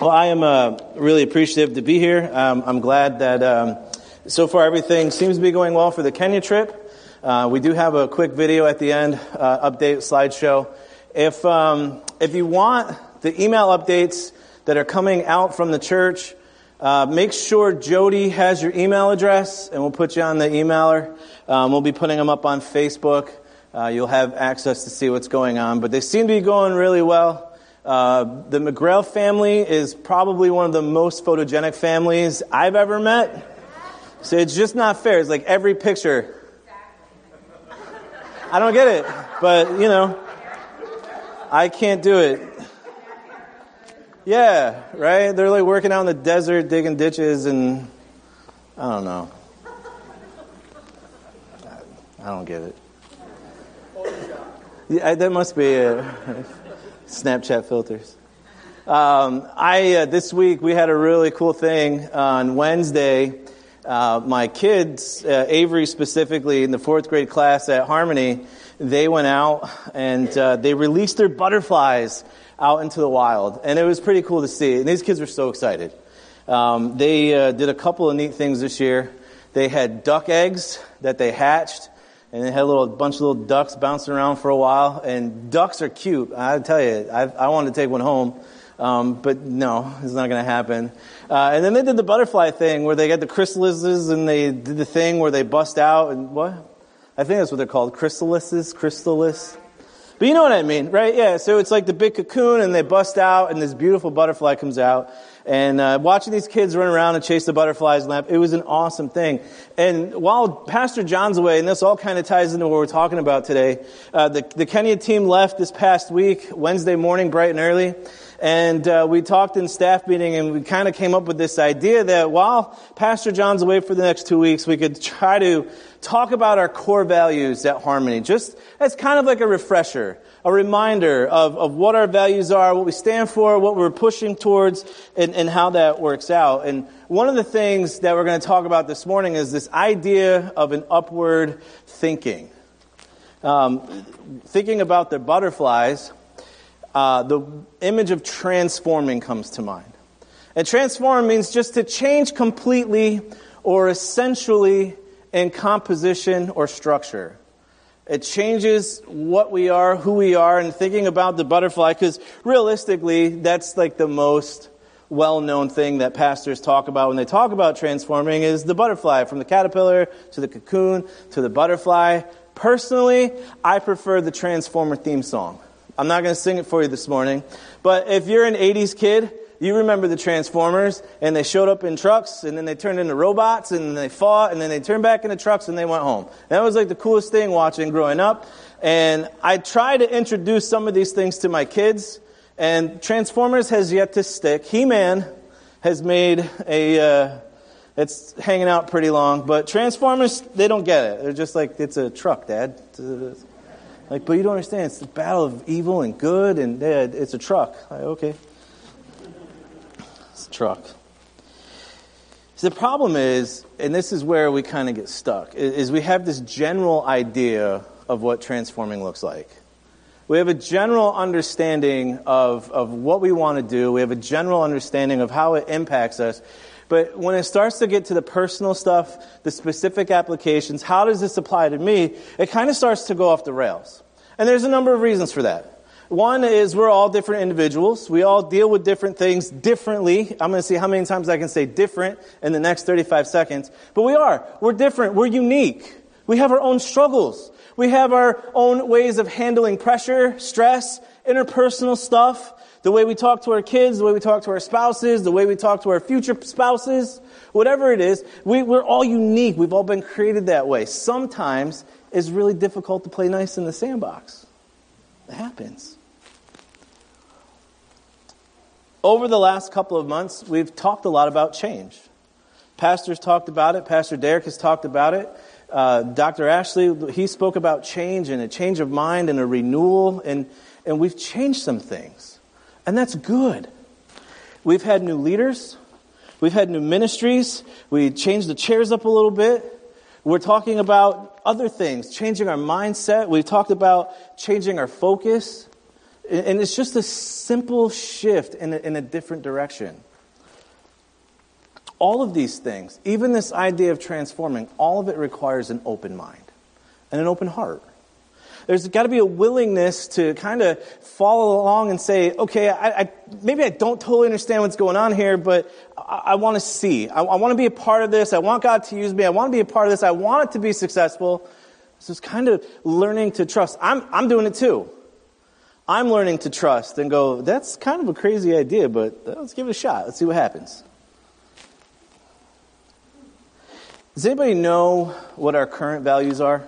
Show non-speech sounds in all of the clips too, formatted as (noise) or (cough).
Well, I am uh, really appreciative to be here. Um, I'm glad that um, so far everything seems to be going well for the Kenya trip. Uh, we do have a quick video at the end, uh, update slideshow. If um, if you want the email updates that are coming out from the church, uh, make sure Jody has your email address, and we'll put you on the emailer. Um, we'll be putting them up on Facebook. Uh, you'll have access to see what's going on, but they seem to be going really well. Uh, the McGrail family is probably one of the most photogenic families I've ever met. So it's just not fair. It's like every picture. I don't get it, but you know, I can't do it. Yeah, right? They're like working out in the desert, digging ditches, and I don't know. I don't get it. Yeah, that must be it. Snapchat filters. Um, I uh, this week we had a really cool thing on Wednesday. Uh, my kids, uh, Avery specifically, in the fourth grade class at Harmony, they went out and uh, they released their butterflies out into the wild, and it was pretty cool to see. And these kids were so excited. Um, they uh, did a couple of neat things this year. They had duck eggs that they hatched, and they had a little bunch of little ducks bouncing around for a while. And ducks are cute. I tell you, I, I wanted to take one home. Um, but no, it's not going to happen. Uh, and then they did the butterfly thing where they got the chrysalises and they did the thing where they bust out and what? I think that's what they're called. Chrysalises, chrysalis. But you know what I mean, right? Yeah. So it's like the big cocoon and they bust out and this beautiful butterfly comes out. And uh, watching these kids run around and chase the butterflies lamp, it was an awesome thing. And while Pastor John's away, and this all kind of ties into what we're talking about today, uh, the, the Kenya team left this past week, Wednesday morning, bright and early. And uh, we talked in staff meeting and we kind of came up with this idea that while Pastor John's away for the next two weeks, we could try to talk about our core values at Harmony, just as kind of like a refresher, a reminder of, of what our values are, what we stand for, what we're pushing towards, and, and how that works out. And one of the things that we're going to talk about this morning is this idea of an upward thinking. Um, thinking about the butterflies, uh, the image of transforming comes to mind. And transform means just to change completely or essentially in composition or structure. It changes what we are, who we are, and thinking about the butterfly, because realistically, that's like the most well known thing that pastors talk about when they talk about transforming is the butterfly, from the caterpillar to the cocoon to the butterfly. Personally, I prefer the Transformer theme song. I'm not going to sing it for you this morning, but if you're an 80s kid, you remember the Transformers, and they showed up in trucks, and then they turned into robots, and they fought, and then they turned back into trucks, and they went home. And that was like the coolest thing watching growing up. And I try to introduce some of these things to my kids, and Transformers has yet to stick. He-Man has made a, uh, it's hanging out pretty long, but Transformers, they don't get it. They're just like, it's a truck, Dad. Like, but you don't understand. It's the battle of evil and good, and Dad, it's a truck. Like, okay truck. The problem is, and this is where we kind of get stuck, is we have this general idea of what transforming looks like. We have a general understanding of, of what we want to do. We have a general understanding of how it impacts us. But when it starts to get to the personal stuff, the specific applications, how does this apply to me? It kind of starts to go off the rails. And there's a number of reasons for that. One is we're all different individuals. We all deal with different things differently. I'm going to see how many times I can say different in the next 35 seconds. But we are. We're different. We're unique. We have our own struggles. We have our own ways of handling pressure, stress, interpersonal stuff, the way we talk to our kids, the way we talk to our spouses, the way we talk to our future spouses, whatever it is. We, we're all unique. We've all been created that way. Sometimes it's really difficult to play nice in the sandbox. It happens. Over the last couple of months, we've talked a lot about change. Pastors talked about it. Pastor Derek has talked about it. Uh, Dr. Ashley, he spoke about change and a change of mind and a renewal, and, and we've changed some things. And that's good. We've had new leaders. We've had new ministries. We changed the chairs up a little bit. We're talking about other things, changing our mindset. We've talked about changing our focus. And it's just a simple shift in a, in a different direction. All of these things, even this idea of transforming, all of it requires an open mind and an open heart. There's got to be a willingness to kind of follow along and say, okay, I, I, maybe I don't totally understand what's going on here, but I, I want to see. I, want to be a part of this. I want God to use me. I want to be a part of this. I want it to be successful. So it's kind of learning to trust. I'm, I'm doing it too. I'm learning to trust and go, that's kind of a crazy idea, but uh, let's give it a shot. Let's see what happens. Does anybody know what our current values are?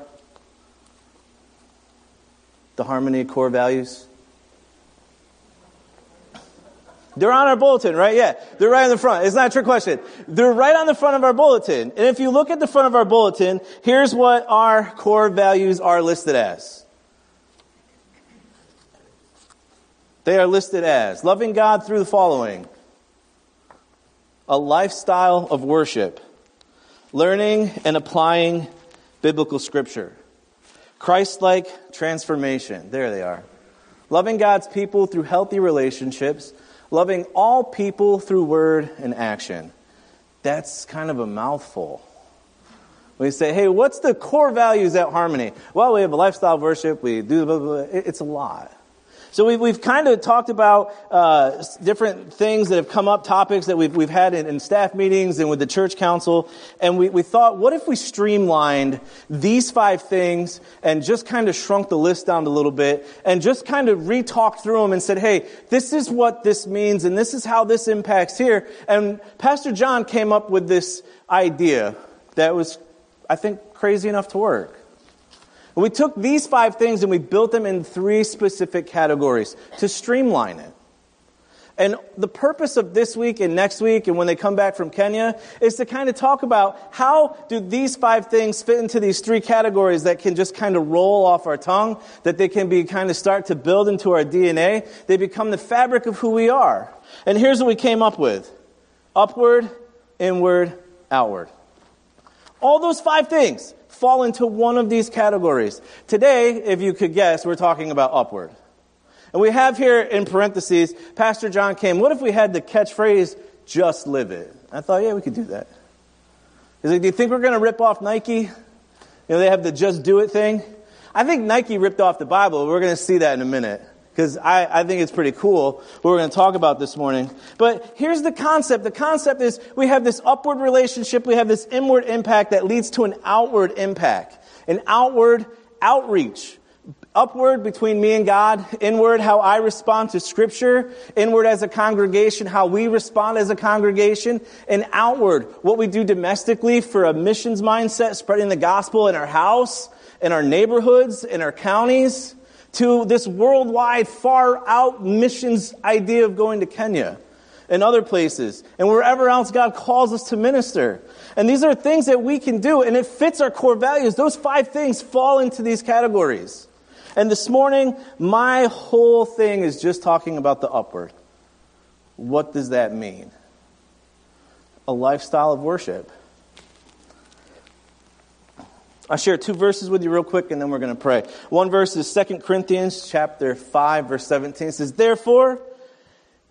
The Harmony core values? They're on our bulletin, right? Yeah. They're right in the front. It's not a trick question. They're right on the front of our bulletin. And if you look at the front of our bulletin, here's what our core values are listed as. They are listed as loving God through the following a lifestyle of worship, learning and applying biblical scripture, Christ like transformation. There they are. Loving God's people through healthy relationships, loving all people through word and action. That's kind of a mouthful. We say, hey, what's the core values at Harmony? Well, we have a lifestyle of worship, we do, blah, blah, blah. it's a lot. So we've, we've kind of talked about uh, different things that have come up, topics that we've, we've had in, in staff meetings and with the church council. And we, we thought, what if we streamlined these five things and just kind of shrunk the list down a little bit and just kind of re-talked through them and said, hey, this is what this means and this is how this impacts here. And Pastor John came up with this idea that was, I think, crazy enough to work. We took these five things and we built them in three specific categories to streamline it. And the purpose of this week and next week and when they come back from Kenya is to kind of talk about how do these five things fit into these three categories that can just kind of roll off our tongue, that they can be kind of start to build into our DNA. They become the fabric of who we are. And here's what we came up with. Upward, inward, outward. All those five things fall into one of these categories. Today, if you could guess, we're talking about upward. And we have here in parentheses, Pastor John came, what if we had the catchphrase, just live it? I thought, yeah, we could do that. He's like, do you think we're going to rip off Nike? You know, they have the just do it thing. I think Nike ripped off the Bible. We're going to see that in a minute because I, I think it's pretty cool what we're going to talk about this morning. But here's the concept. The concept is we have this upward relationship, we have this inward impact that leads to an outward impact, an outward outreach. Upward between me and God, inward how I respond to scripture, inward as a congregation, how we respond as a congregation, and outward what we do domestically for a missions mindset, spreading the gospel in our house, in our neighborhoods, in our counties to this worldwide, far out missions idea of going to Kenya and other places and wherever else God calls us to minister. And these are things that we can do, and it fits our core values. Those five things fall into these categories. And this morning, my whole thing is just talking about the upward. What does that mean? A lifestyle of worship. I'll share two verses with you real quick and then we're going to pray. One verse is 2 Corinthians chapter 5 verse 17. It says, Therefore,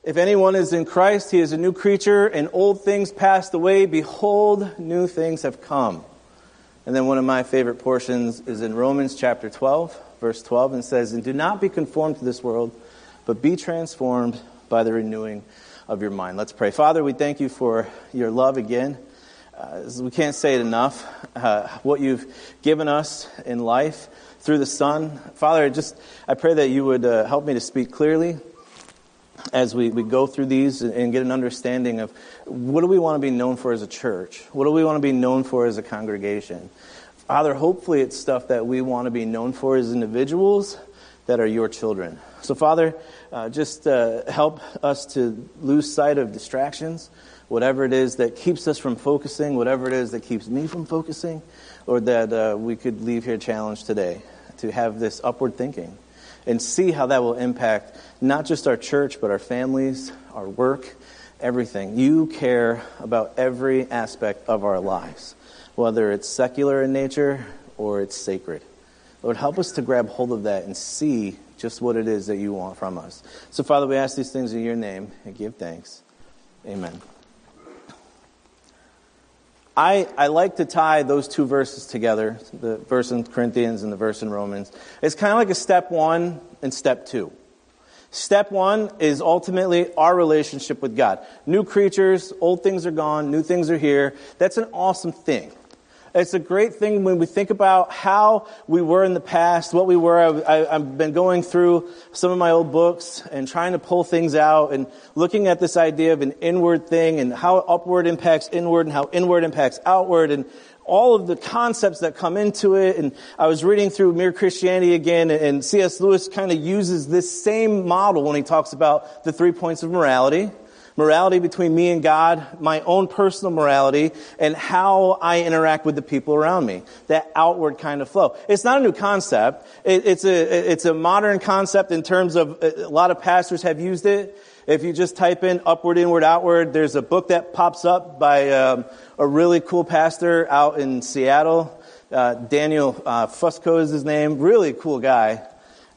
if anyone is in Christ, he is a new creature and old things passed away. Behold, new things have come. And then one of my favorite portions is in Romans chapter 12 verse 12 and says, And do not be conformed to this world, but be transformed by the renewing of your mind. Let's pray. Father, we thank you for your love again. Uh, we can't say it enough. Uh, what you've given us in life through the Son. Father, just I pray that you would uh, help me to speak clearly as we, we go through these and get an understanding of what do we want to be known for as a church? What do we want to be known for as a congregation? Father, hopefully it's stuff that we want to be known for as individuals that are your children. So, Father, uh, just uh, help us to lose sight of distractions whatever it is that keeps us from focusing, whatever it is that keeps me from focusing, or that uh, we could leave here challenged today to have this upward thinking and see how that will impact not just our church, but our families, our work, everything. You care about every aspect of our lives, whether it's secular in nature or it's sacred. Lord, help us to grab hold of that and see just what it is that you want from us. So, Father, we ask these things in your name and give thanks. Amen. I, I like to tie those two verses together, the verse in Corinthians and the verse in Romans. It's kind of like a step one and step two. Step one is ultimately our relationship with God. New creatures, old things are gone, new things are here. That's an awesome thing. It's a great thing when we think about how we were in the past, what we were. I, have been going through some of my old books and trying to pull things out and looking at this idea of an inward thing and how upward impacts inward and how inward impacts outward and all of the concepts that come into it. And I was reading through Mere Christianity again, and C.S. Lewis kind of uses this same model when he talks about the three points of morality morality between me and God, my own personal morality, and how I interact with the people around me. That outward kind of flow. It's not a new concept. It, it's a, it's a modern concept in terms of a lot of pastors have used it. If you just type in upward, inward, outward, there's a book that pops up by um, a really cool pastor out in Seattle. Uh, Daniel uh, Fusco is his name. Really cool guy.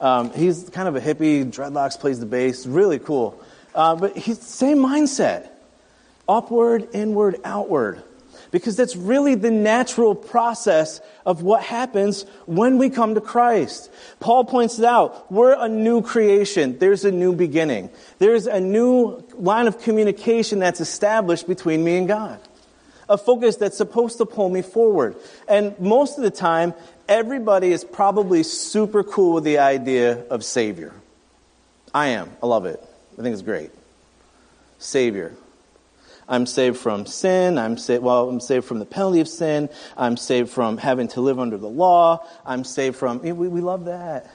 Um, he's kind of a hippie, dreadlocks, plays the bass. Really cool. Uh, but he's same mindset upward, inward, outward. Because that's really the natural process of what happens when we come to Christ. Paul points it out. We're a new creation. There's a new beginning. There's a new line of communication that's established between me and God. A focus that's supposed to pull me forward. And most of the time, everybody is probably super cool with the idea of Savior. I am. I love it. I think it's great. Savior. I'm saved from sin. I'm saved, well, I'm saved from the penalty of sin. I'm saved from having to live under the law. I'm saved from, we, we love that.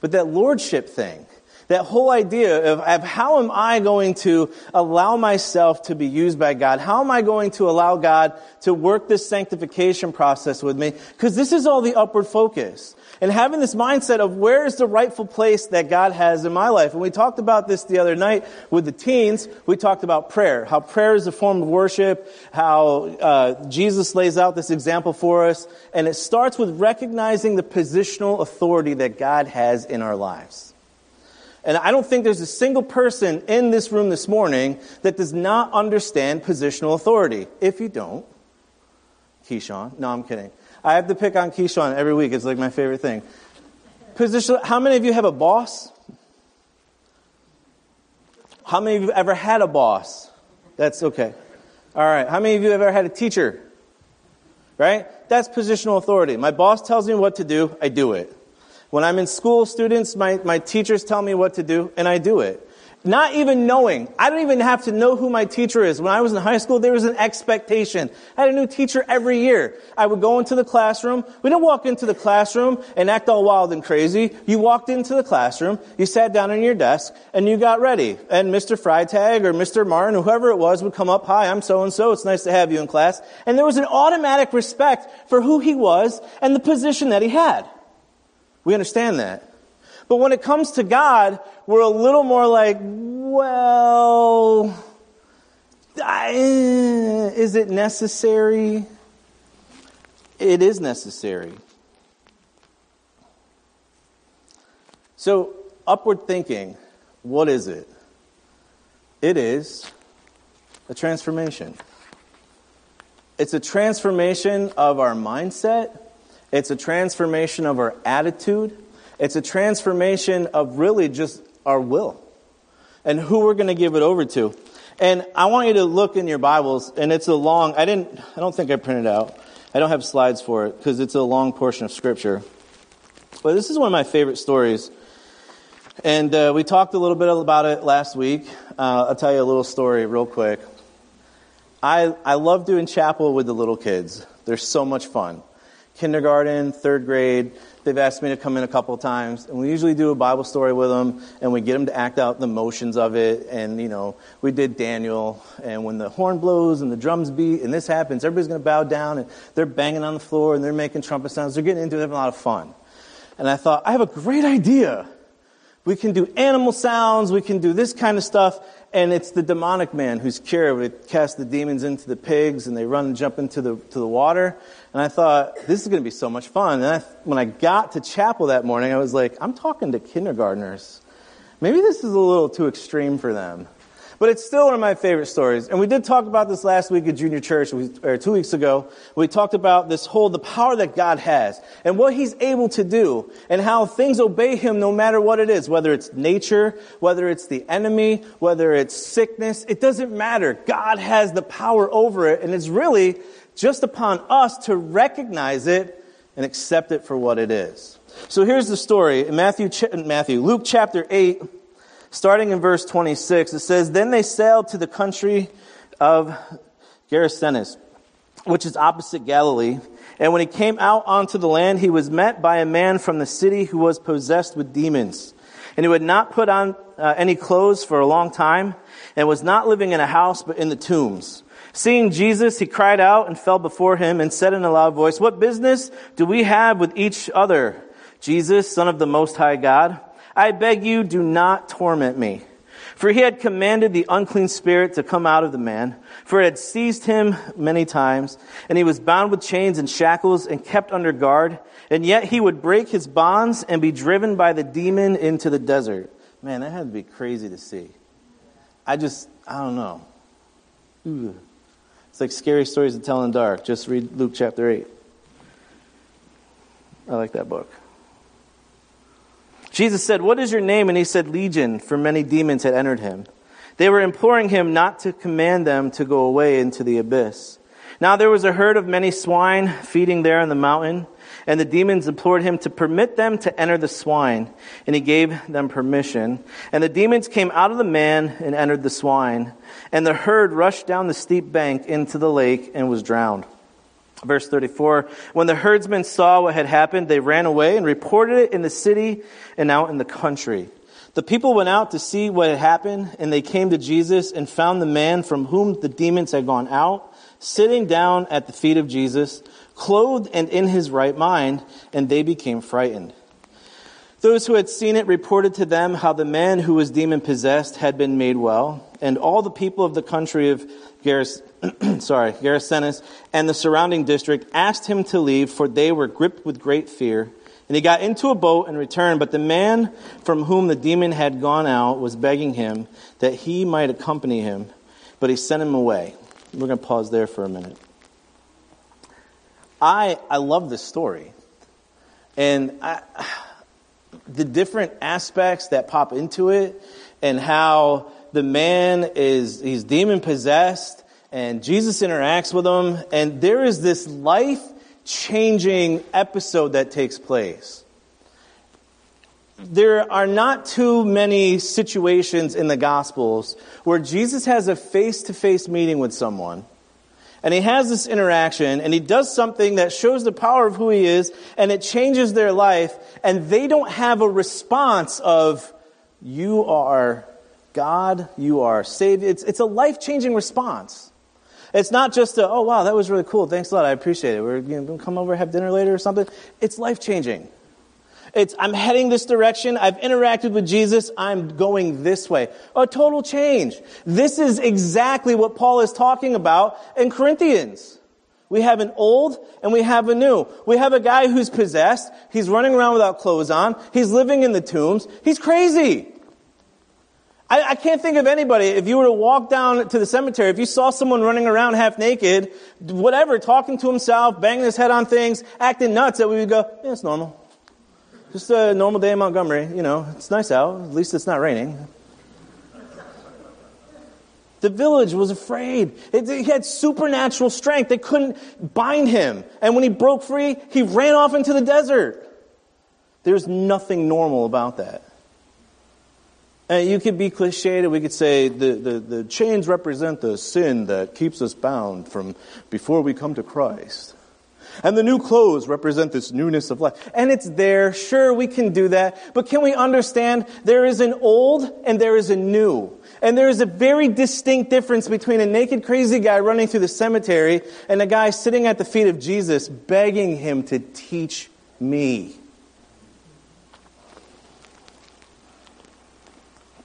But that lordship thing, that whole idea of, of, how am I going to allow myself to be used by God? How am I going to allow God to work this sanctification process with me? Because this is all the upward focus and having this mindset of where is the rightful place that God has in my life. And we talked about this the other night with the teens. We talked about prayer, how prayer is a form of worship, how uh, Jesus lays out this example for us. And it starts with recognizing the positional authority that God has in our lives. And I don't think there's a single person in this room this morning that does not understand positional authority. If you don't, Keyshawn, no, I'm kidding. I have to pick on Keyshawn every week. It's like my favorite thing. Position, how many of you have a boss? How many of you ever had a boss? That's okay. All right. How many of you ever had a teacher? Right? That's positional authority. My boss tells me what to do, I do it. When I'm in school, students, my, my teachers tell me what to do, and I do it. Not even knowing. I don't even have to know who my teacher is. When I was in high school, there was an expectation. I had a new teacher every year. I would go into the classroom. We didn't walk into the classroom and act all wild and crazy. You walked into the classroom, you sat down on your desk, and you got ready. And Mr. Freitag or Mr. Martin, whoever it was, would come up, hi, I'm so and so. It's nice to have you in class. And there was an automatic respect for who he was and the position that he had. We understand that. But when it comes to God, we're a little more like, well, is it necessary? It is necessary. So, upward thinking, what is it? It is a transformation. It's a transformation of our mindset. It's a transformation of our attitude. It's a transformation of really just our will and who we're going to give it over to. And I want you to look in your Bibles, and it's a long, I didn't, I don't think I printed out. I don't have slides for it because it's a long portion of Scripture. But this is one of my favorite stories. And uh, we talked a little bit about it last week. Uh, I'll tell you a little story real quick. I, I love doing chapel with the little kids. They're so much fun. Kindergarten, third grade, They've asked me to come in a couple of times, and we usually do a Bible story with them, and we get them to act out the motions of it. And you know, we did Daniel, and when the horn blows and the drums beat, and this happens, everybody's going to bow down, and they're banging on the floor, and they're making trumpet sounds. They're getting into it, having a lot of fun. And I thought, I have a great idea. We can do animal sounds, we can do this kind of stuff. and it's the demonic man who's cured. We cast the demons into the pigs, and they run and jump into the, to the water. And I thought, this is going to be so much fun. And I, when I got to chapel that morning, I was like, I'm talking to kindergartners. Maybe this is a little too extreme for them. But it's still one of my favorite stories. And we did talk about this last week at junior church, or two weeks ago. We talked about this whole, the power that God has and what he's able to do and how things obey him no matter what it is, whether it's nature, whether it's the enemy, whether it's sickness. It doesn't matter. God has the power over it. And it's really just upon us to recognize it and accept it for what it is. So here's the story in Matthew, Matthew, Luke chapter 8, starting in verse 26, it says, Then they sailed to the country of Gerasenes, which is opposite Galilee. And when he came out onto the land, he was met by a man from the city who was possessed with demons. And he had not put on uh, any clothes for a long time, and was not living in a house, but in the tombs. Seeing Jesus, he cried out and fell before him and said in a loud voice, What business do we have with each other? Jesus, Son of the Most High God, I beg you, do not torment me. For he had commanded the unclean spirit to come out of the man, for it had seized him many times, and he was bound with chains and shackles and kept under guard, and yet he would break his bonds and be driven by the demon into the desert. Man, that had to be crazy to see. I just, I don't know. Ooh. It's like scary stories to tell in the dark. Just read Luke chapter 8. I like that book. Jesus said, What is your name? And he said, Legion, for many demons had entered him. They were imploring him not to command them to go away into the abyss. Now there was a herd of many swine feeding there on the mountain, and the demons implored him to permit them to enter the swine, and he gave them permission. And the demons came out of the man and entered the swine, and the herd rushed down the steep bank into the lake and was drowned. Verse 34 When the herdsmen saw what had happened, they ran away and reported it in the city and out in the country. The people went out to see what had happened, and they came to Jesus and found the man from whom the demons had gone out, sitting down at the feet of Jesus, clothed and in his right mind, and they became frightened. Those who had seen it reported to them how the man who was demon possessed had been made well, and all the people of the country of Geras, (clears throat) sorry, Gerasenes and the surrounding district asked him to leave, for they were gripped with great fear. And he got into a boat and returned, but the man from whom the demon had gone out was begging him that he might accompany him, but he sent him away. We're going to pause there for a minute. I, I love this story. And I, the different aspects that pop into it and how the man is, he's demon possessed and Jesus interacts with him and there is this life changing episode that takes place. There are not too many situations in the Gospels where Jesus has a face to face meeting with someone and he has this interaction and he does something that shows the power of who he is and it changes their life and they don't have a response of, you are God, you are saved. It's, it's a life changing response. It's not just a, oh wow, that was really cool. Thanks a lot. I appreciate it. We're going to come over, have dinner later or something. It's life changing. It's, I'm heading this direction. I've interacted with Jesus. I'm going this way. A total change. This is exactly what Paul is talking about in Corinthians. We have an old and we have a new. We have a guy who's possessed. He's running around without clothes on. He's living in the tombs. He's crazy. I, I, can't think of anybody, if you were to walk down to the cemetery, if you saw someone running around half naked, whatever, talking to himself, banging his head on things, acting nuts, that we would go, yeah, it's normal. Just a normal day in Montgomery, you know, it's nice out, at least it's not raining. The village was afraid. It, he had supernatural strength. They couldn't bind him. And when he broke free, he ran off into the desert. There's nothing normal about that. And you could be cliched and we could say the, the, the chains represent the sin that keeps us bound from before we come to Christ. And the new clothes represent this newness of life. And it's there. Sure, we can do that. But can we understand there is an old and there is a new? And there is a very distinct difference between a naked, crazy guy running through the cemetery and a guy sitting at the feet of Jesus begging him to teach me.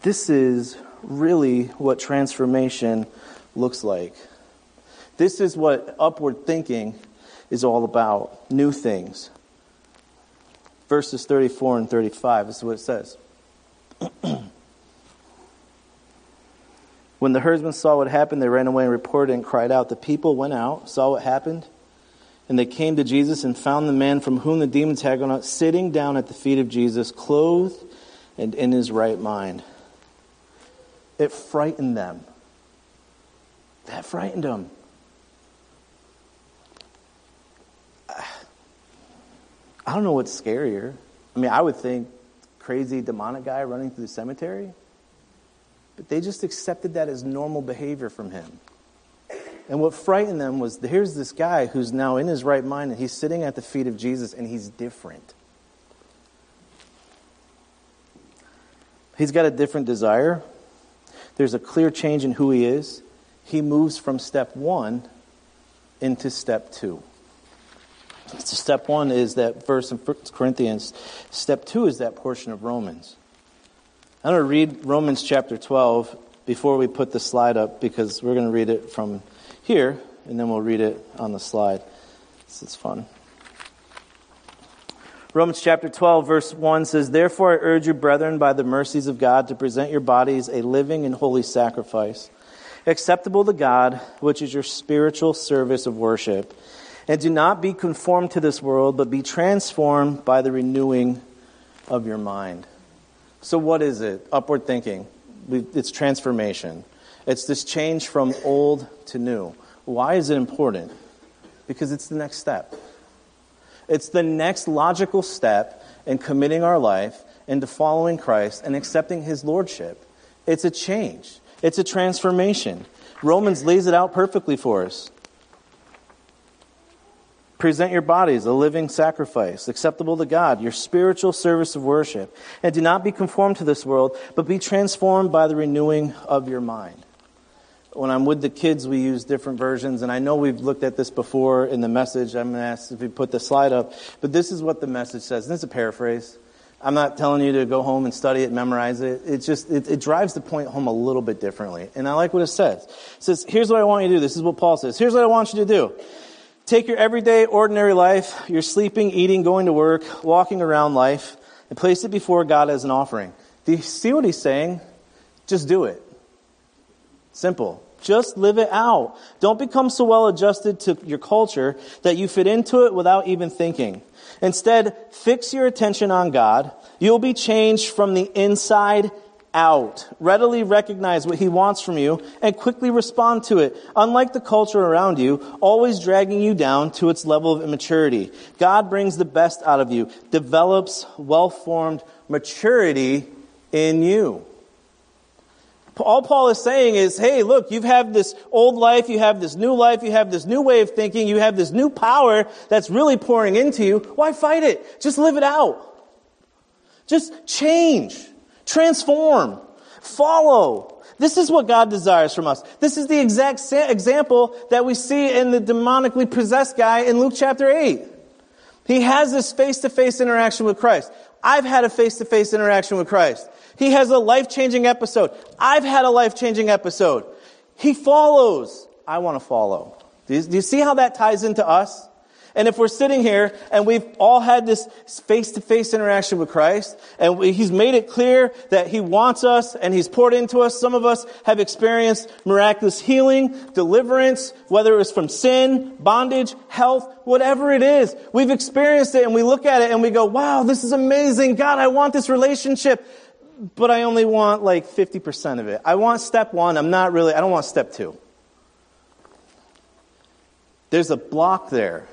This is really what transformation looks like. This is what upward thinking is all about new things. Verses 34 and 35, this is what it says. (clears throat) when the herdsmen saw what happened, they ran away and reported and cried out. The people went out, saw what happened, and they came to Jesus and found the man from whom the demons had gone out sitting down at the feet of Jesus, clothed and in his right mind. It frightened them. That frightened them. I don't know what's scarier. I mean, I would think crazy demonic guy running through the cemetery. But they just accepted that as normal behavior from him. And what frightened them was here's this guy who's now in his right mind and he's sitting at the feet of Jesus and he's different. He's got a different desire. There's a clear change in who he is. He moves from step one into step two. So step one is that verse in 1 Corinthians. Step two is that portion of Romans. I'm going to read Romans chapter 12 before we put the slide up because we're going to read it from here and then we'll read it on the slide. This is fun. Romans chapter 12, verse 1 says, Therefore I urge you, brethren, by the mercies of God, to present your bodies a living and holy sacrifice, acceptable to God, which is your spiritual service of worship. And do not be conformed to this world, but be transformed by the renewing of your mind. So, what is it? Upward thinking. It's transformation. It's this change from old to new. Why is it important? Because it's the next step. It's the next logical step in committing our life into following Christ and accepting his lordship. It's a change, it's a transformation. Romans lays it out perfectly for us. Present your bodies a living sacrifice, acceptable to God, your spiritual service of worship. And do not be conformed to this world, but be transformed by the renewing of your mind. When I'm with the kids, we use different versions, and I know we've looked at this before in the message. I'm going to ask if we put the slide up, but this is what the message says. And it's a paraphrase. I'm not telling you to go home and study it, memorize it. It just it, it, drives the point home a little bit differently. And I like what it says. It says, "Here's what I want you to do. This is what Paul says. Here's what I want you to do. Take your everyday, ordinary life, your sleeping, eating, going to work, walking around life, and place it before God as an offering. Do you see what he's saying? Just do it. Simple. Just live it out. Don't become so well adjusted to your culture that you fit into it without even thinking. Instead, fix your attention on God. You'll be changed from the inside out. Readily recognize what he wants from you and quickly respond to it. Unlike the culture around you, always dragging you down to its level of immaturity. God brings the best out of you, develops well-formed maturity in you. All Paul is saying is, hey, look, you've had this old life, you have this new life, you have this new way of thinking, you have this new power that's really pouring into you. Why fight it? Just live it out. Just change. Transform. Follow. This is what God desires from us. This is the exact example that we see in the demonically possessed guy in Luke chapter 8. He has this face to face interaction with Christ. I've had a face to face interaction with Christ. He has a life changing episode. I've had a life changing episode. He follows. I want to follow. Do you, do you see how that ties into us? And if we're sitting here and we've all had this face to face interaction with Christ, and we, He's made it clear that He wants us and He's poured into us, some of us have experienced miraculous healing, deliverance, whether it was from sin, bondage, health, whatever it is. We've experienced it and we look at it and we go, wow, this is amazing. God, I want this relationship. But I only want like 50% of it. I want step one. I'm not really, I don't want step two. There's a block there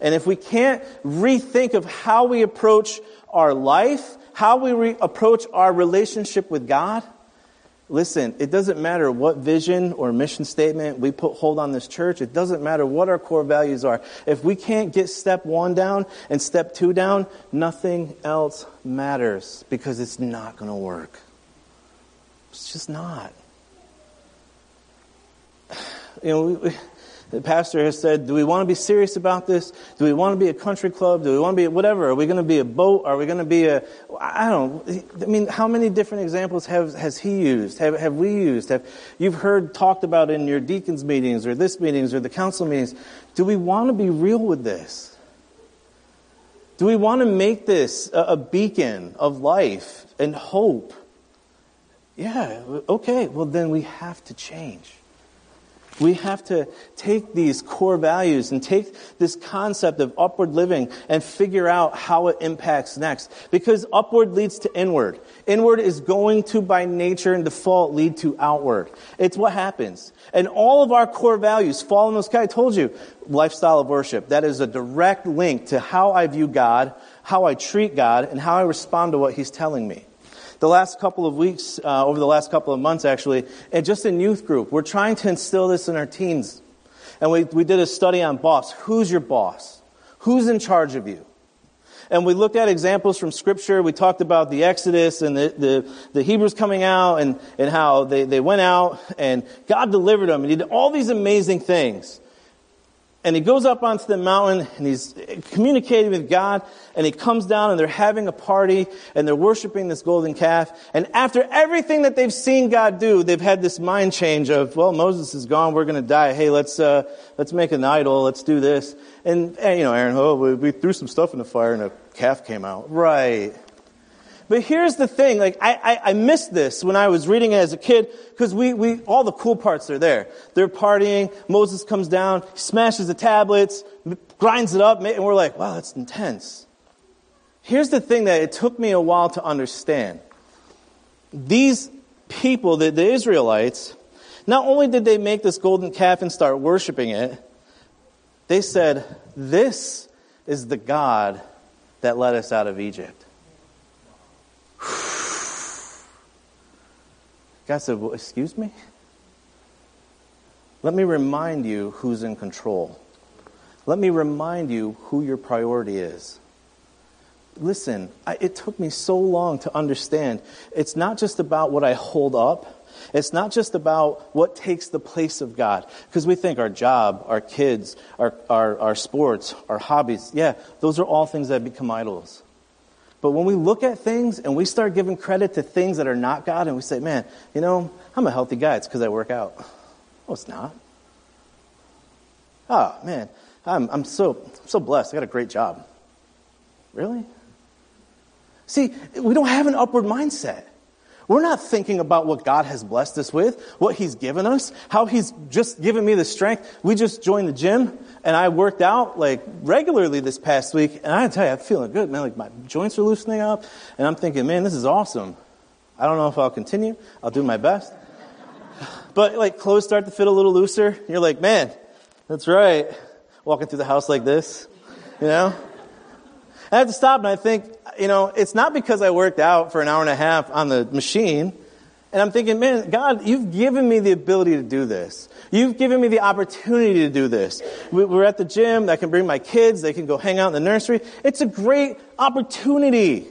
and if we can't rethink of how we approach our life, how we re- approach our relationship with God, listen, it doesn't matter what vision or mission statement we put hold on this church. It doesn't matter what our core values are. If we can't get step one down and step two down, nothing else matters because it's not going to work. It's just not. (sighs) You know, we, The pastor has said, do we want to be serious about this? Do we want to be a country club? Do we want to be whatever? Are we going to be a boat? Are we going to be a, I don't, know. I mean, how many different examples have, has he used? Have, have we used? Have, you've heard talked about in your deacons meetings or this meetings or the council meetings. Do we want to be real with this? Do we want to make this a beacon of life and hope? Yeah, okay, well then we have to change. We have to take these core values and take this concept of upward living and figure out how it impacts next. Because upward leads to inward. Inward is going to, by nature and default, lead to outward. It's what happens. And all of our core values fall in those. I told you, lifestyle of worship. That is a direct link to how I view God, how I treat God, and how I respond to what He's telling me the last couple of weeks, uh, over the last couple of months actually, and just in youth group, we're trying to instill this in our teens. And we, we did a study on boss. Who's your boss? Who's in charge of you? And we looked at examples from Scripture. We talked about the Exodus and the, the, the Hebrews coming out and, and how they, they went out and God delivered them and He did all these amazing things and he goes up onto the mountain and he's communicating with God and he comes down and they're having a party and they're worshiping this golden calf. And after everything that they've seen God do, they've had this mind change of, well, Moses is gone. We're going to die. Hey, let's, uh, let's make an idol. Let's do this. And, and you know, Aaron, oh, we, we threw some stuff in the fire and a calf came out. Right. But here's the thing, like, I, I, I missed this when I was reading it as a kid, because we, we, all the cool parts are there. They're partying, Moses comes down, smashes the tablets, grinds it up, and we're like, wow, that's intense. Here's the thing that it took me a while to understand. These people, the, the Israelites, not only did they make this golden calf and start worshiping it, they said, this is the God that led us out of Egypt. God said, well, Excuse me? Let me remind you who's in control. Let me remind you who your priority is. Listen, I, it took me so long to understand. It's not just about what I hold up. It's not just about what takes the place of God. Because we think our job, our kids, our, our, our sports, our hobbies, yeah, those are all things that become idols. But when we look at things and we start giving credit to things that are not God and we say, man, you know, I'm a healthy guy. It's because I work out. Oh, it's not. Oh, man, I'm, I'm so, so blessed. I got a great job. Really? See, we don't have an upward mindset. We're not thinking about what God has blessed us with, what He's given us, how He's just given me the strength. We just joined the gym and I worked out like regularly this past week and I tell you, I'm feeling good, man. Like my joints are loosening up and I'm thinking, man, this is awesome. I don't know if I'll continue. I'll do my best. (laughs) But like clothes start to fit a little looser. You're like, man, that's right. Walking through the house like this, you know? I have to stop and I think, you know, it's not because I worked out for an hour and a half on the machine. And I'm thinking, man, God, you've given me the ability to do this. You've given me the opportunity to do this. We're at the gym. I can bring my kids. They can go hang out in the nursery. It's a great opportunity.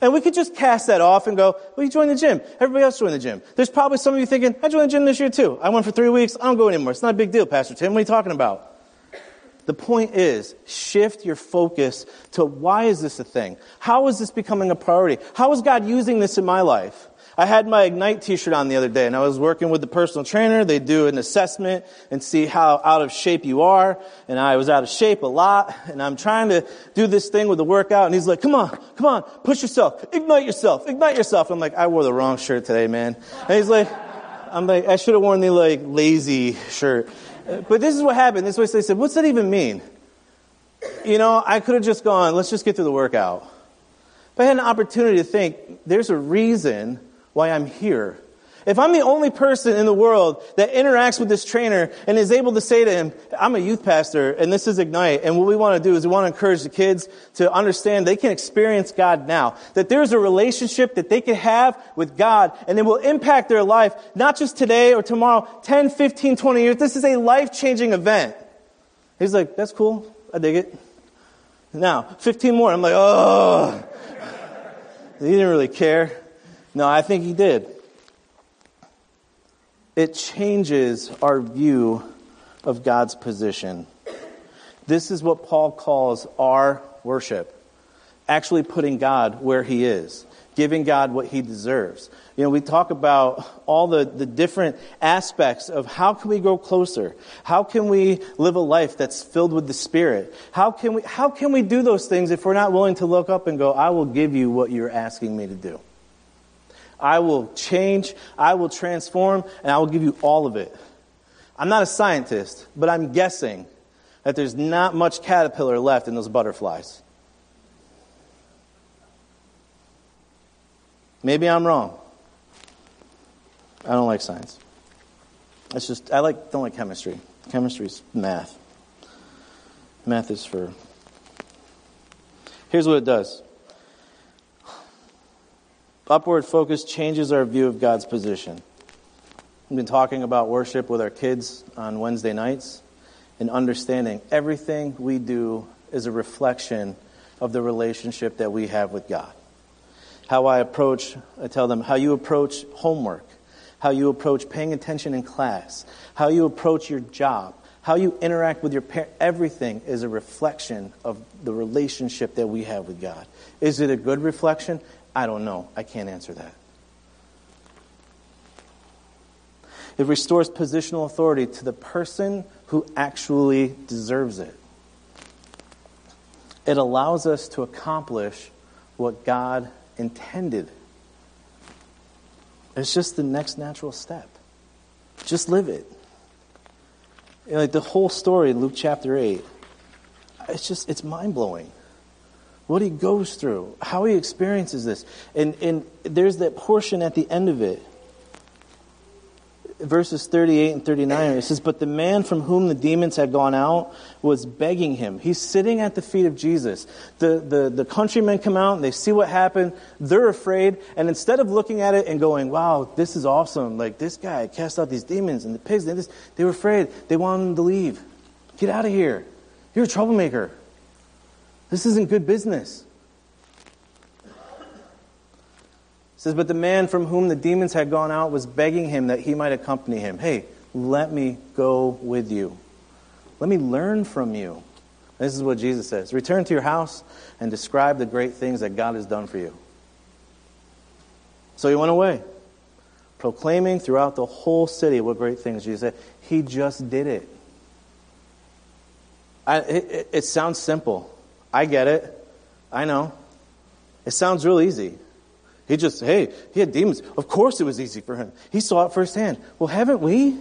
And we could just cast that off and go, well, you joined the gym. Everybody else joined the gym. There's probably some of you thinking, I joined the gym this year too. I went for three weeks. I don't go anymore. It's not a big deal, Pastor Tim. What are you talking about? The point is, shift your focus to why is this a thing? How is this becoming a priority? How is God using this in my life? I had my Ignite t-shirt on the other day and I was working with the personal trainer. They do an assessment and see how out of shape you are. And I was out of shape a lot and I'm trying to do this thing with the workout and he's like, come on, come on, push yourself, ignite yourself, ignite yourself. I'm like, I wore the wrong shirt today, man. And he's like, I'm like, I should have worn the like lazy shirt. But this is what happened. This is what they said. What's that even mean? You know, I could have just gone, let's just get through the workout. But I had an opportunity to think, there's a reason why I'm here. If I'm the only person in the world that interacts with this trainer and is able to say to him, I'm a youth pastor and this is Ignite, and what we want to do is we want to encourage the kids to understand they can experience God now. That there's a relationship that they can have with God and it will impact their life, not just today or tomorrow, 10, 15, 20 years. This is a life changing event. He's like, that's cool. I dig it. Now, 15 more. I'm like, oh. He didn't really care. No, I think he did. It changes our view of God's position. This is what Paul calls our worship actually putting God where he is, giving God what he deserves. You know, we talk about all the, the different aspects of how can we grow closer? How can we live a life that's filled with the Spirit? How can we, how can we do those things if we're not willing to look up and go, I will give you what you're asking me to do? I will change, I will transform, and I will give you all of it. I'm not a scientist, but I'm guessing that there's not much caterpillar left in those butterflies. Maybe I'm wrong. I don't like science. It's just I like don't like chemistry. Chemistry is math. Math is for Here's what it does. Upward focus changes our view of God's position. We've been talking about worship with our kids on Wednesday nights and understanding everything we do is a reflection of the relationship that we have with God. How I approach, I tell them, how you approach homework, how you approach paying attention in class, how you approach your job, how you interact with your parents, everything is a reflection of the relationship that we have with God. Is it a good reflection? I don't know. I can't answer that. It restores positional authority to the person who actually deserves it. It allows us to accomplish what God intended. It's just the next natural step. Just live it. You know, like the whole story in Luke chapter 8, it's just, it's mind blowing. What he goes through, how he experiences this. And, and there's that portion at the end of it verses 38 and 39, it says, But the man from whom the demons had gone out was begging him. He's sitting at the feet of Jesus. The, the, the countrymen come out and they see what happened. They're afraid. And instead of looking at it and going, Wow, this is awesome. Like this guy cast out these demons and the pigs, they, they were afraid. They wanted him to leave. Get out of here. You're a troublemaker. This isn't good business. says, But the man from whom the demons had gone out was begging him that he might accompany him. Hey, let me go with you. Let me learn from you. This is what Jesus says Return to your house and describe the great things that God has done for you. So he went away, proclaiming throughout the whole city what great things Jesus said. He just did it. I, it, it sounds simple. I get it. I know. It sounds real easy. He just, hey, he had demons. Of course it was easy for him. He saw it firsthand. Well, haven't we?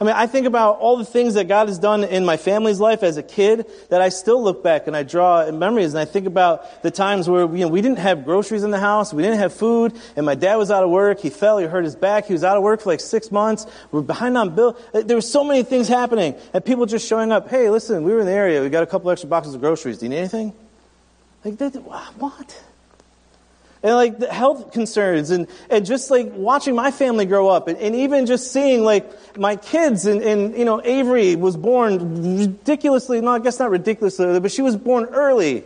I mean, I think about all the things that God has done in my family's life as a kid that I still look back and I draw memories and I think about the times where, you know, we didn't have groceries in the house, we didn't have food, and my dad was out of work, he fell, he hurt his back, he was out of work for like six months, we're behind on bill. Uh, there were so many things happening and people just showing up, hey, listen, we were in the area, we got a couple extra boxes of groceries, do you need anything? Like, what? And like the health concerns and, and just like watching my family grow up and, and even just seeing like my kids and, and, you know, Avery was born ridiculously, no, I guess not ridiculously, but she was born early.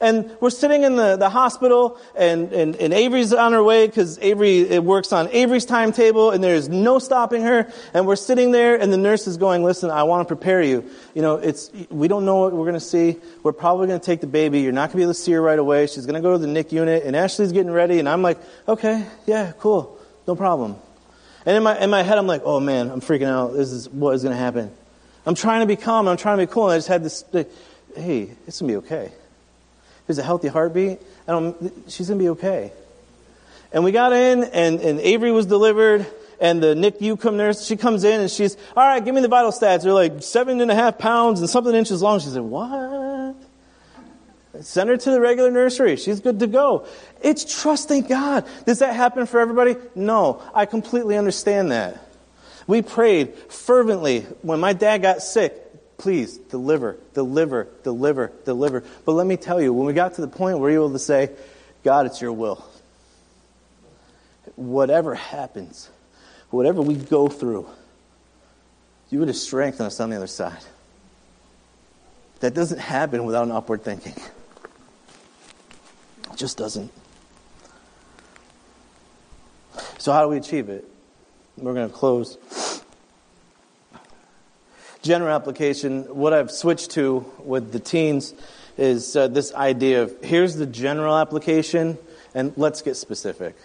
And we're sitting in the, the hospital, and, and, and Avery's on her way because Avery it works on Avery's timetable, and there's no stopping her. And we're sitting there, and the nurse is going, "Listen, I want to prepare you. You know, it's we don't know what we're going to see. We're probably going to take the baby. You're not going to be able to see her right away. She's going to go to the NIC unit, and Ashley's getting ready." And I'm like, "Okay, yeah, cool, no problem." And in my in my head, I'm like, "Oh man, I'm freaking out. This is what is going to happen." I'm trying to be calm. I'm trying to be cool. And I just had this, like, hey, it's going to be okay there's a healthy heartbeat, she's going to be okay. And we got in, and, and Avery was delivered, and the NICU come nurse, she comes in, and she's, all right, give me the vital stats. They're like seven and a half pounds and something inches long. She said, what? Send her to the regular nursery. She's good to go. It's trusting God. Does that happen for everybody? No. I completely understand that. We prayed fervently when my dad got sick. Please deliver, deliver, deliver, deliver. But let me tell you, when we got to the point where we were able to say, God, it's your will. Whatever happens, whatever we go through, you would have strengthened us on the other side. That doesn't happen without an upward thinking. It just doesn't. So, how do we achieve it? We're going to close. General application, what I've switched to with the teens is uh, this idea of here's the general application, and let's get specific.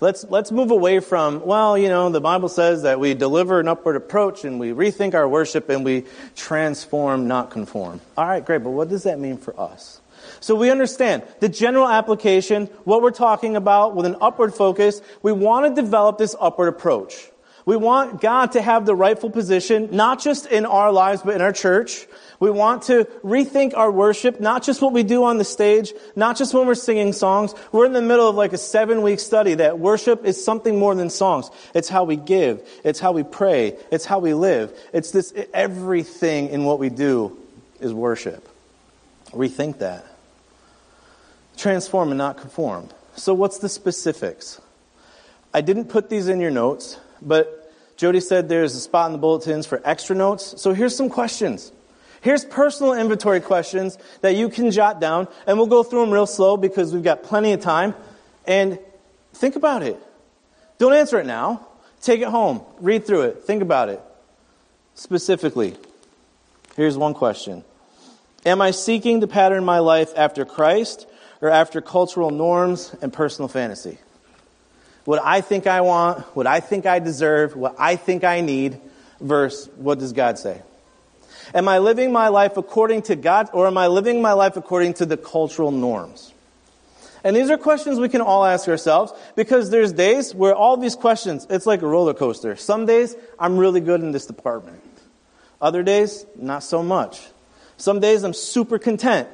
Let's, let's move away from, well, you know, the Bible says that we deliver an upward approach and we rethink our worship and we transform, not conform. All right, great, but what does that mean for us? So we understand the general application, what we're talking about with an upward focus. We want to develop this upward approach. We want God to have the rightful position, not just in our lives, but in our church. We want to rethink our worship, not just what we do on the stage, not just when we're singing songs. We're in the middle of like a seven week study that worship is something more than songs. It's how we give. It's how we pray. It's how we live. It's this, everything in what we do is worship. Rethink that. Transform and not conform. So what's the specifics? I didn't put these in your notes, but Jody said there's a spot in the bulletins for extra notes. So here's some questions. Here's personal inventory questions that you can jot down, and we'll go through them real slow because we've got plenty of time. And think about it. Don't answer it now. Take it home. Read through it. Think about it. Specifically, here's one question Am I seeking to pattern my life after Christ or after cultural norms and personal fantasy? What I think I want, what I think I deserve, what I think I need, versus what does God say? Am I living my life according to God, or am I living my life according to the cultural norms? And these are questions we can all ask ourselves because there's days where all these questions, it's like a roller coaster. Some days, I'm really good in this department. Other days, not so much. Some days, I'm super content.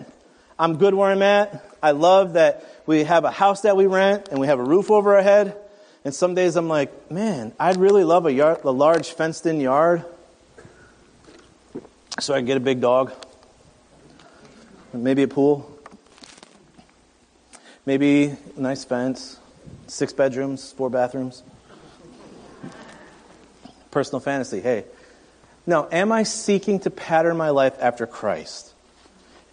I'm good where I'm at. I love that we have a house that we rent and we have a roof over our head. And some days I'm like, man, I'd really love a, yard, a large fenced in yard so I can get a big dog. Maybe a pool. Maybe a nice fence. Six bedrooms, four bathrooms. Personal fantasy. Hey. Now, am I seeking to pattern my life after Christ?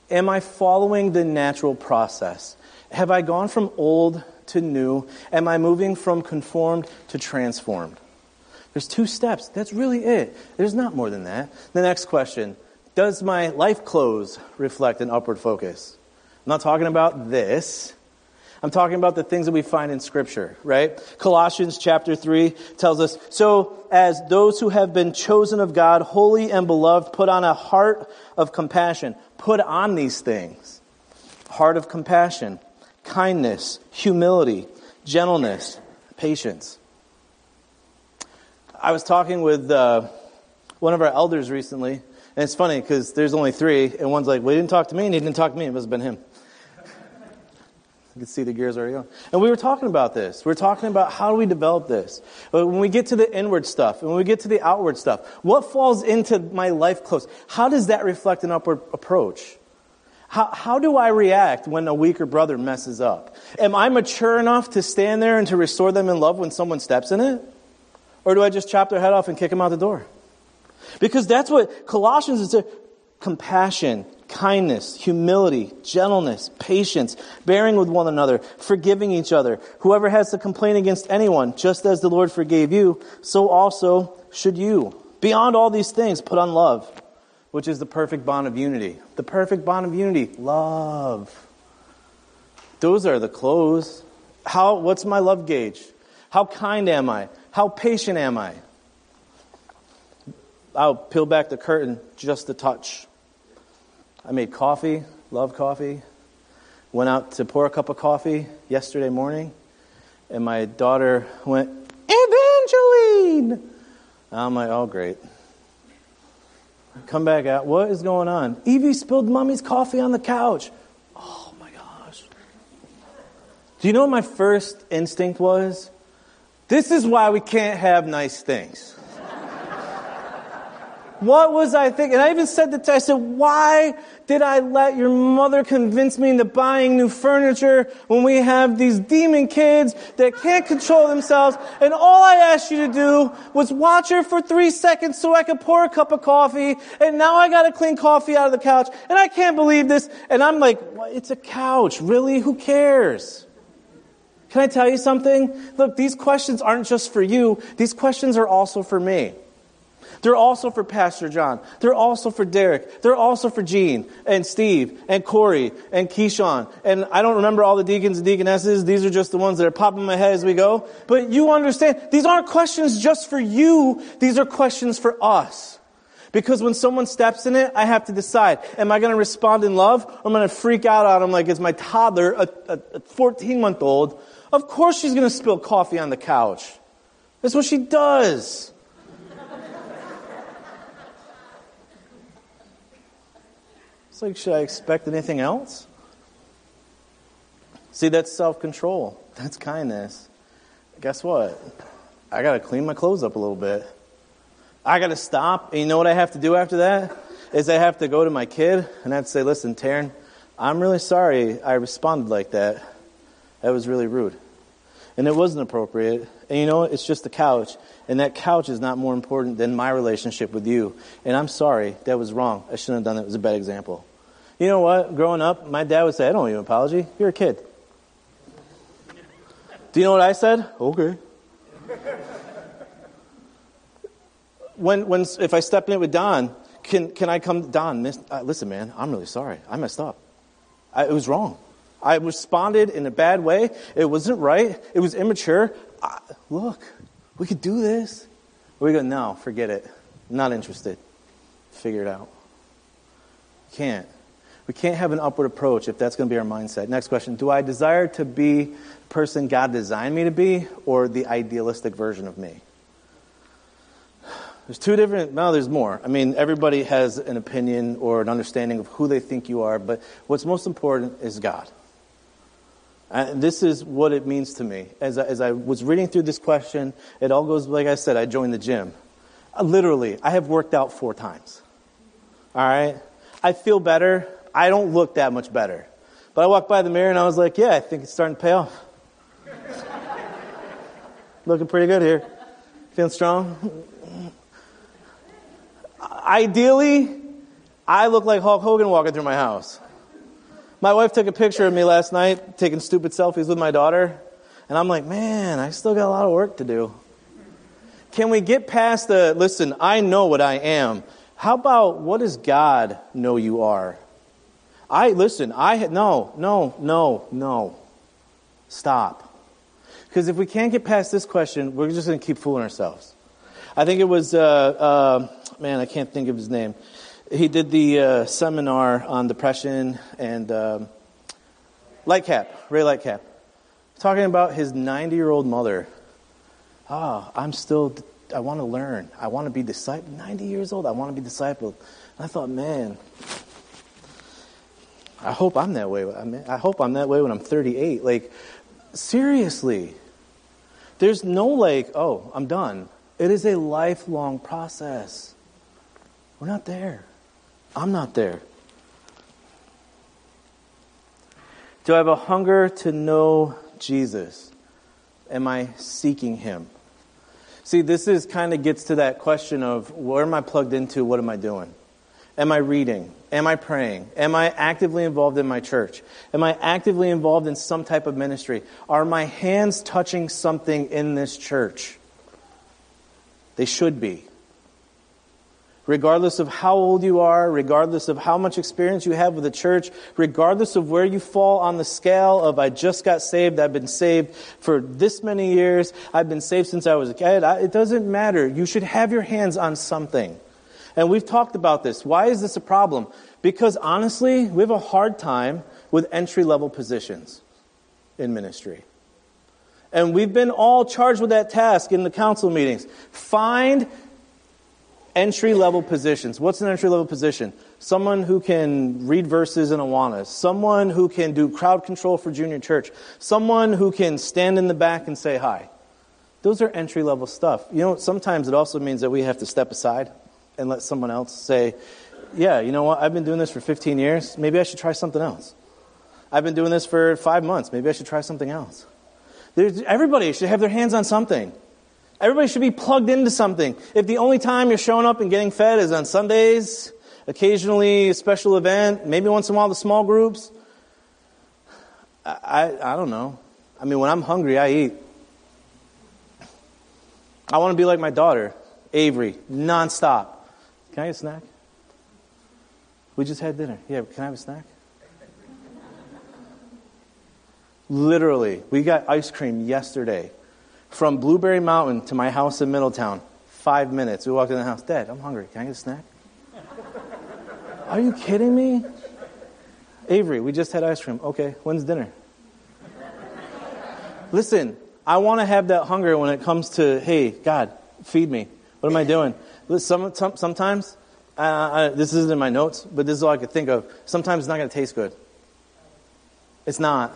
Am I following the natural process? Have I gone from old to new? Am I moving from conformed to transformed? There's two steps. That's really it. There's not more than that. The next question Does my life clothes reflect an upward focus? I'm not talking about this. I'm talking about the things that we find in Scripture, right? Colossians chapter 3 tells us So, as those who have been chosen of God, holy and beloved, put on a heart of compassion. Put on these things heart of compassion, kindness, humility, gentleness, patience. I was talking with uh, one of our elders recently, and it's funny because there's only three, and one's like, well, he didn't talk to me, and he didn't talk to me. It must have been him. You can see the gears already going. And we were talking about this. We are talking about how do we develop this? When we get to the inward stuff, and when we get to the outward stuff, what falls into my life close? How does that reflect an upward approach? How, how do I react when a weaker brother messes up? Am I mature enough to stand there and to restore them in love when someone steps in it? Or do I just chop their head off and kick them out the door? Because that's what Colossians is compassion, kindness, humility, gentleness, patience, bearing with one another, forgiving each other. Whoever has to complain against anyone, just as the Lord forgave you, so also should you. Beyond all these things, put on love, which is the perfect bond of unity. The perfect bond of unity, love. Those are the clothes. How, what's my love gauge? How kind am I? How patient am I? I'll peel back the curtain just a touch. I made coffee, love coffee. Went out to pour a cup of coffee yesterday morning, and my daughter went, Evangeline! I'm like, oh, great. Come back out. What is going on? Evie spilled mommy's coffee on the couch. Oh my gosh. Do you know what my first instinct was? This is why we can't have nice things. What was I thinking? And I even said that I said, why did I let your mother convince me into buying new furniture when we have these demon kids that can't control themselves? And all I asked you to do was watch her for three seconds so I could pour a cup of coffee. And now I got to clean coffee out of the couch. And I can't believe this. And I'm like, it's a couch. Really? Who cares? Can I tell you something? Look, these questions aren't just for you. These questions are also for me. They're also for Pastor John. They're also for Derek. They're also for Gene and Steve and Corey and Keyshawn. And I don't remember all the deacons and deaconesses. These are just the ones that are popping in my head as we go. But you understand, these aren't questions just for you. These are questions for us. Because when someone steps in it, I have to decide, am I going to respond in love or am I going to freak out on them like it's my toddler, a 14 month old? Of course she's going to spill coffee on the couch. That's what she does. It's like, should I expect anything else? See, that's self control. That's kindness. Guess what? I got to clean my clothes up a little bit. I got to stop. And you know what I have to do after that? Is I have to go to my kid and I have to say, listen, Taryn, I'm really sorry I responded like that. That was really rude. And it wasn't appropriate. And you know what? It's just the couch. And that couch is not more important than my relationship with you. And I'm sorry. That was wrong. I shouldn't have done that. It was a bad example. You know what? Growing up, my dad would say, I don't owe you an apology. You're a kid. Do you know what I said? Okay. when, when, if I step in it with Don, can, can I come, Don, miss, uh, listen, man, I'm really sorry. I messed up. I, it was wrong. I responded in a bad way. It wasn't right. It was immature. I, look, we could do this. We go, no, forget it. Not interested. Figure it out. Can't. We can't have an upward approach if that's going to be our mindset. Next question Do I desire to be the person God designed me to be or the idealistic version of me? There's two different, no, there's more. I mean, everybody has an opinion or an understanding of who they think you are, but what's most important is God. And this is what it means to me. As I, as I was reading through this question, it all goes, like I said, I joined the gym. Literally, I have worked out four times. All right? I feel better. I don't look that much better. But I walked by the mirror and I was like, yeah, I think it's starting to pay off. (laughs) Looking pretty good here. Feeling strong? Ideally, I look like Hulk Hogan walking through my house. My wife took a picture of me last night taking stupid selfies with my daughter, and I'm like, man, I still got a lot of work to do. Can we get past the, listen, I know what I am. How about what does God know you are? I, listen, I, no, no, no, no. Stop. Because if we can't get past this question, we're just going to keep fooling ourselves. I think it was, uh, uh, man, I can't think of his name. He did the uh, seminar on depression and um, Lightcap, Ray Lightcap, talking about his 90 year old mother. Ah, oh, I'm still, I want to learn. I want to be discipled. 90 years old, I want to be discipled. And I thought, man, I hope I'm that way. I, mean, I hope I'm that way when I'm 38. Like, seriously. There's no like, oh, I'm done. It is a lifelong process. We're not there. I'm not there. Do I have a hunger to know Jesus? Am I seeking him? See, this is kind of gets to that question of where am I plugged into? What am I doing? Am I reading? Am I praying? Am I actively involved in my church? Am I actively involved in some type of ministry? Are my hands touching something in this church? They should be. Regardless of how old you are, regardless of how much experience you have with the church, regardless of where you fall on the scale of I just got saved, I've been saved for this many years, I've been saved since I was a kid, it doesn't matter. You should have your hands on something. And we've talked about this. Why is this a problem? Because honestly, we have a hard time with entry level positions in ministry. And we've been all charged with that task in the council meetings. Find entry level positions. What's an entry level position? Someone who can read verses in Awanas. Someone who can do crowd control for junior church. Someone who can stand in the back and say hi. Those are entry level stuff. You know, sometimes it also means that we have to step aside and let someone else say, yeah, you know what? I've been doing this for 15 years. Maybe I should try something else. I've been doing this for five months. Maybe I should try something else. There's, everybody should have their hands on something. Everybody should be plugged into something. If the only time you're showing up and getting fed is on Sundays, occasionally a special event, maybe once in a while the small groups, I, I, I don't know. I mean, when I'm hungry, I eat. I want to be like my daughter. Avery, nonstop. Can I get a snack? We just had dinner. Yeah, can I have a snack? Literally, we got ice cream yesterday from Blueberry Mountain to my house in Middletown. Five minutes. We walked in the house. Dad, I'm hungry. Can I get a snack? Are you kidding me? Avery, we just had ice cream. Okay, when's dinner? Listen, I want to have that hunger when it comes to, hey, God, feed me. What am I doing? Some, some, sometimes, uh, I, this isn't in my notes, but this is all I could think of. Sometimes it's not going to taste good. It's not.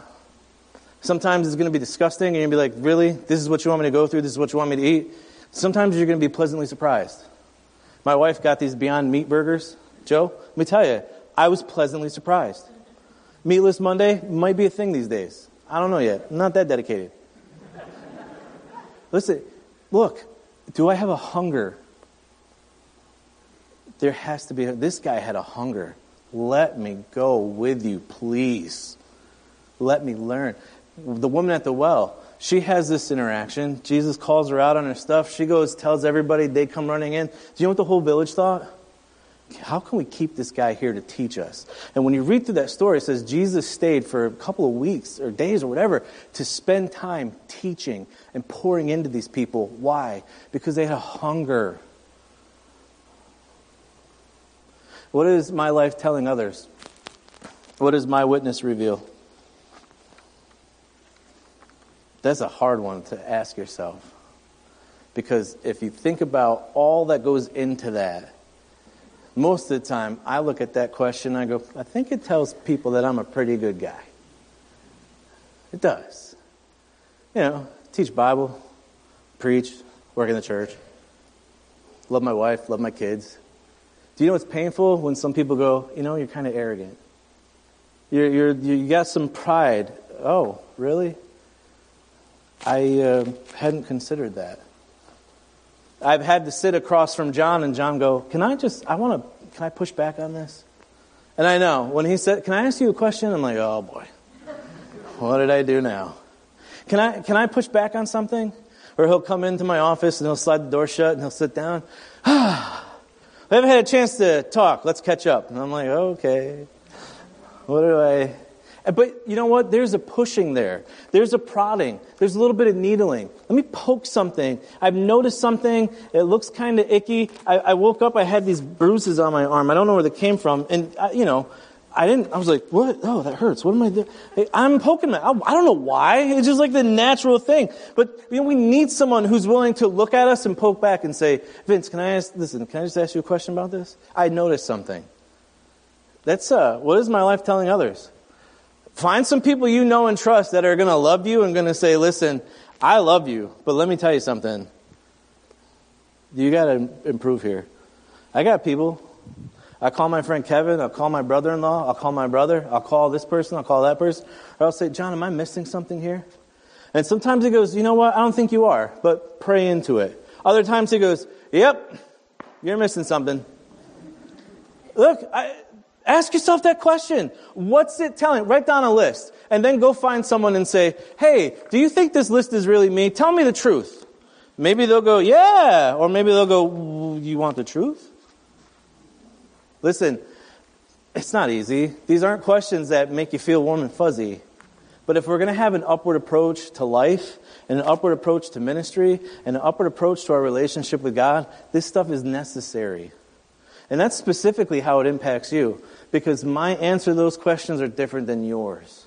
Sometimes it's going to be disgusting, you're going to be like, really? This is what you want me to go through? This is what you want me to eat? Sometimes you're going to be pleasantly surprised. My wife got these Beyond Meat burgers. Joe, let me tell you, I was pleasantly surprised. Meatless Monday might be a thing these days. I don't know yet. I'm not that dedicated. Listen, look, do I have a hunger? There has to be. This guy had a hunger. Let me go with you, please. Let me learn. The woman at the well, she has this interaction. Jesus calls her out on her stuff. She goes, tells everybody, they come running in. Do you know what the whole village thought? how can we keep this guy here to teach us? And when you read through that story, it says Jesus stayed for a couple of weeks or days or whatever to spend time teaching and pouring into these people. Why? Because they had a hunger. What is my life telling others? What does my witness reveal? That's a hard one to ask yourself. Because if you think about all that goes into that, most of the time I look at that question I go, I think it tells people that I'm a pretty good guy. It does. You know, teach Bible, preach, work in the church, love my wife, love my kids. Do you know what's painful when some people go, you know, you're kind of arrogant. You're, you're, you got some pride. Oh, really? I uh, hadn't considered that. I've had to sit across from John and John go, Can I just, I want to, can I push back on this? And I know, when he said, Can I ask you a question? I'm like, Oh boy, what did I do now? Can I, can I push back on something? Or he'll come into my office and he'll slide the door shut and he'll sit down. (sighs) We haven't had a chance to talk. Let's catch up. And I'm like, okay. What do I, but you know what? There's a pushing there. There's a prodding. There's a little bit of needling. Let me poke something. I've noticed something. It looks kind of icky. I, I, woke up. I had these bruises on my arm. I don't know where they came from. And, I, uh, you know, I didn't, I was like, what? Oh, that hurts. What am I doing? I'm poking my, I, I don't know why. It's just like the natural thing. But, you know, we need someone who's willing to look at us and poke back and say, Vince, can I ask, listen, can I just ask you a question about this? I noticed something. That's, uh, what is my life telling others? Find some people you know and trust that are going to love you and going to say, listen, I love you, but let me tell you something. You got to improve here. I got people. I call my friend Kevin. I'll call my brother in law. I'll call my brother. I'll call this person. I'll call that person. Or I'll say, John, am I missing something here? And sometimes he goes, you know what? I don't think you are, but pray into it. Other times he goes, yep, you're missing something. Look, I, Ask yourself that question. What's it telling? Write down a list and then go find someone and say, Hey, do you think this list is really me? Tell me the truth. Maybe they'll go, Yeah. Or maybe they'll go, You want the truth? Listen, it's not easy. These aren't questions that make you feel warm and fuzzy. But if we're going to have an upward approach to life, and an upward approach to ministry, and an upward approach to our relationship with God, this stuff is necessary. And that's specifically how it impacts you, because my answer to those questions are different than yours.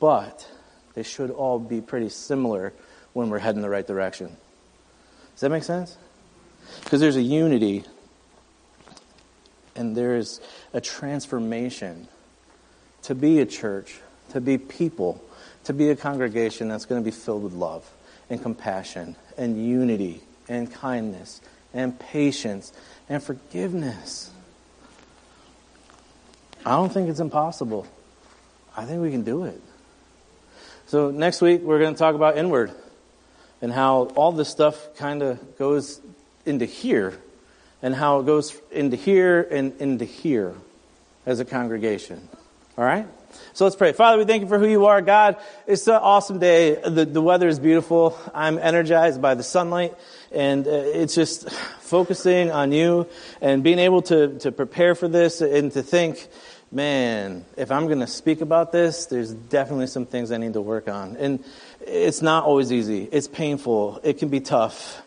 But they should all be pretty similar when we're heading the right direction. Does that make sense? Because there's a unity and there's a transformation to be a church, to be people, to be a congregation that's going to be filled with love and compassion and unity and kindness and patience and forgiveness. I don't think it's impossible. I think we can do it. So, next week, we're going to talk about inward and how all this stuff kind of goes into here and how it goes into here and into here as a congregation. All right? So let's pray. Father, we thank you for who you are. God, it's an awesome day. The, the weather is beautiful. I'm energized by the sunlight. And uh, it's just focusing on you and being able to, to prepare for this and to think, man, if I'm going to speak about this, there's definitely some things I need to work on. And it's not always easy. It's painful. It can be tough.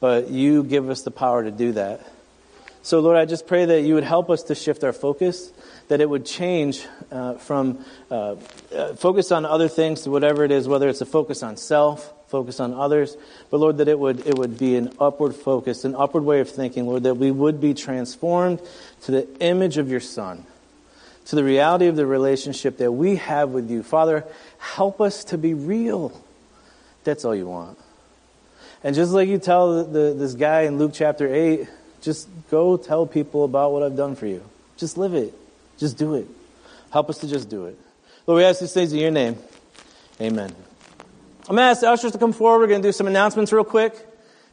But you give us the power to do that. So, Lord, I just pray that you would help us to shift our focus that it would change uh, from uh, uh, focus on other things to whatever it is, whether it's a focus on self, focus on others, but Lord, that it would, it would be an upward focus, an upward way of thinking, Lord, that we would be transformed to the image of your Son, to the reality of the relationship that we have with you. Father, help us to be real. That's all you want. And just like you tell the, this guy in Luke chapter 8, just go tell people about what I've done for you. Just live it. Just do it. Help us to just do it. Lord, we ask these things in your name. Amen. I'm going to ask the ushers to come forward. We're going to do some announcements real quick.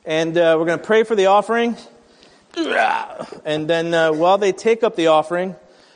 And uh, we're going to pray for the offering. And then uh, while they take up the offering,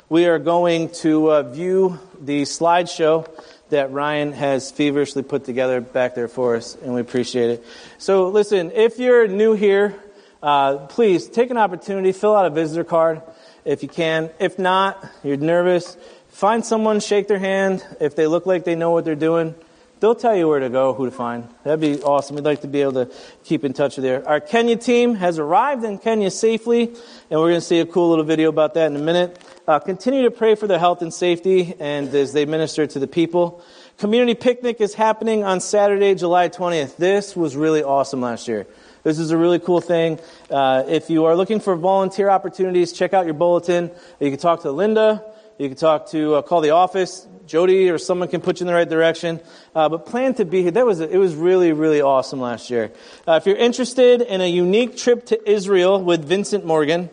we are going to uh, view the slideshow that Ryan has feverishly put together back there for us, and we appreciate it. So, listen, if you're new here, uh, please take an opportunity, fill out a visitor card if you can. If not, you're nervous, find someone, shake their hand. If they look like they know what they're doing, they'll tell you where to go, who to find. That'd be awesome. We'd like to be able to keep in touch with there. Our Kenya team has arrived in Kenya safely, and we're going to see a cool little video about that in a minute. Uh, continue to pray for their health and safety and as they minister to the people. Community picnic is happening on Saturday, July 20th. This was really awesome last year. This is a really cool thing. Uh, if you are looking for volunteer opportunities, check out your bulletin. You can talk to Linda. You can talk to uh, call the office. Jody or someone can put you in the right direction. Uh, but plan to be here. That was it was really really awesome last year. Uh, if you're interested in a unique trip to Israel with Vincent Morgan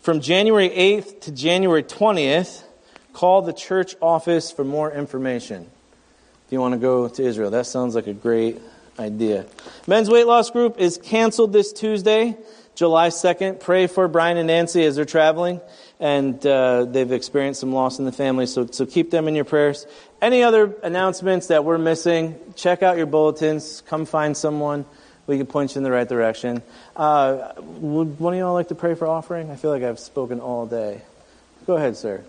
from January 8th to January 20th, call the church office for more information. If you want to go to Israel, that sounds like a great idea. Men's weight loss group is canceled this Tuesday, July 2nd. Pray for Brian and Nancy as they're traveling, and uh, they've experienced some loss in the family, so, so keep them in your prayers. Any other announcements that we're missing, check out your bulletins. Come find someone. We can point you in the right direction. Uh, would one of y'all like to pray for offering? I feel like I've spoken all day. Go ahead, sir.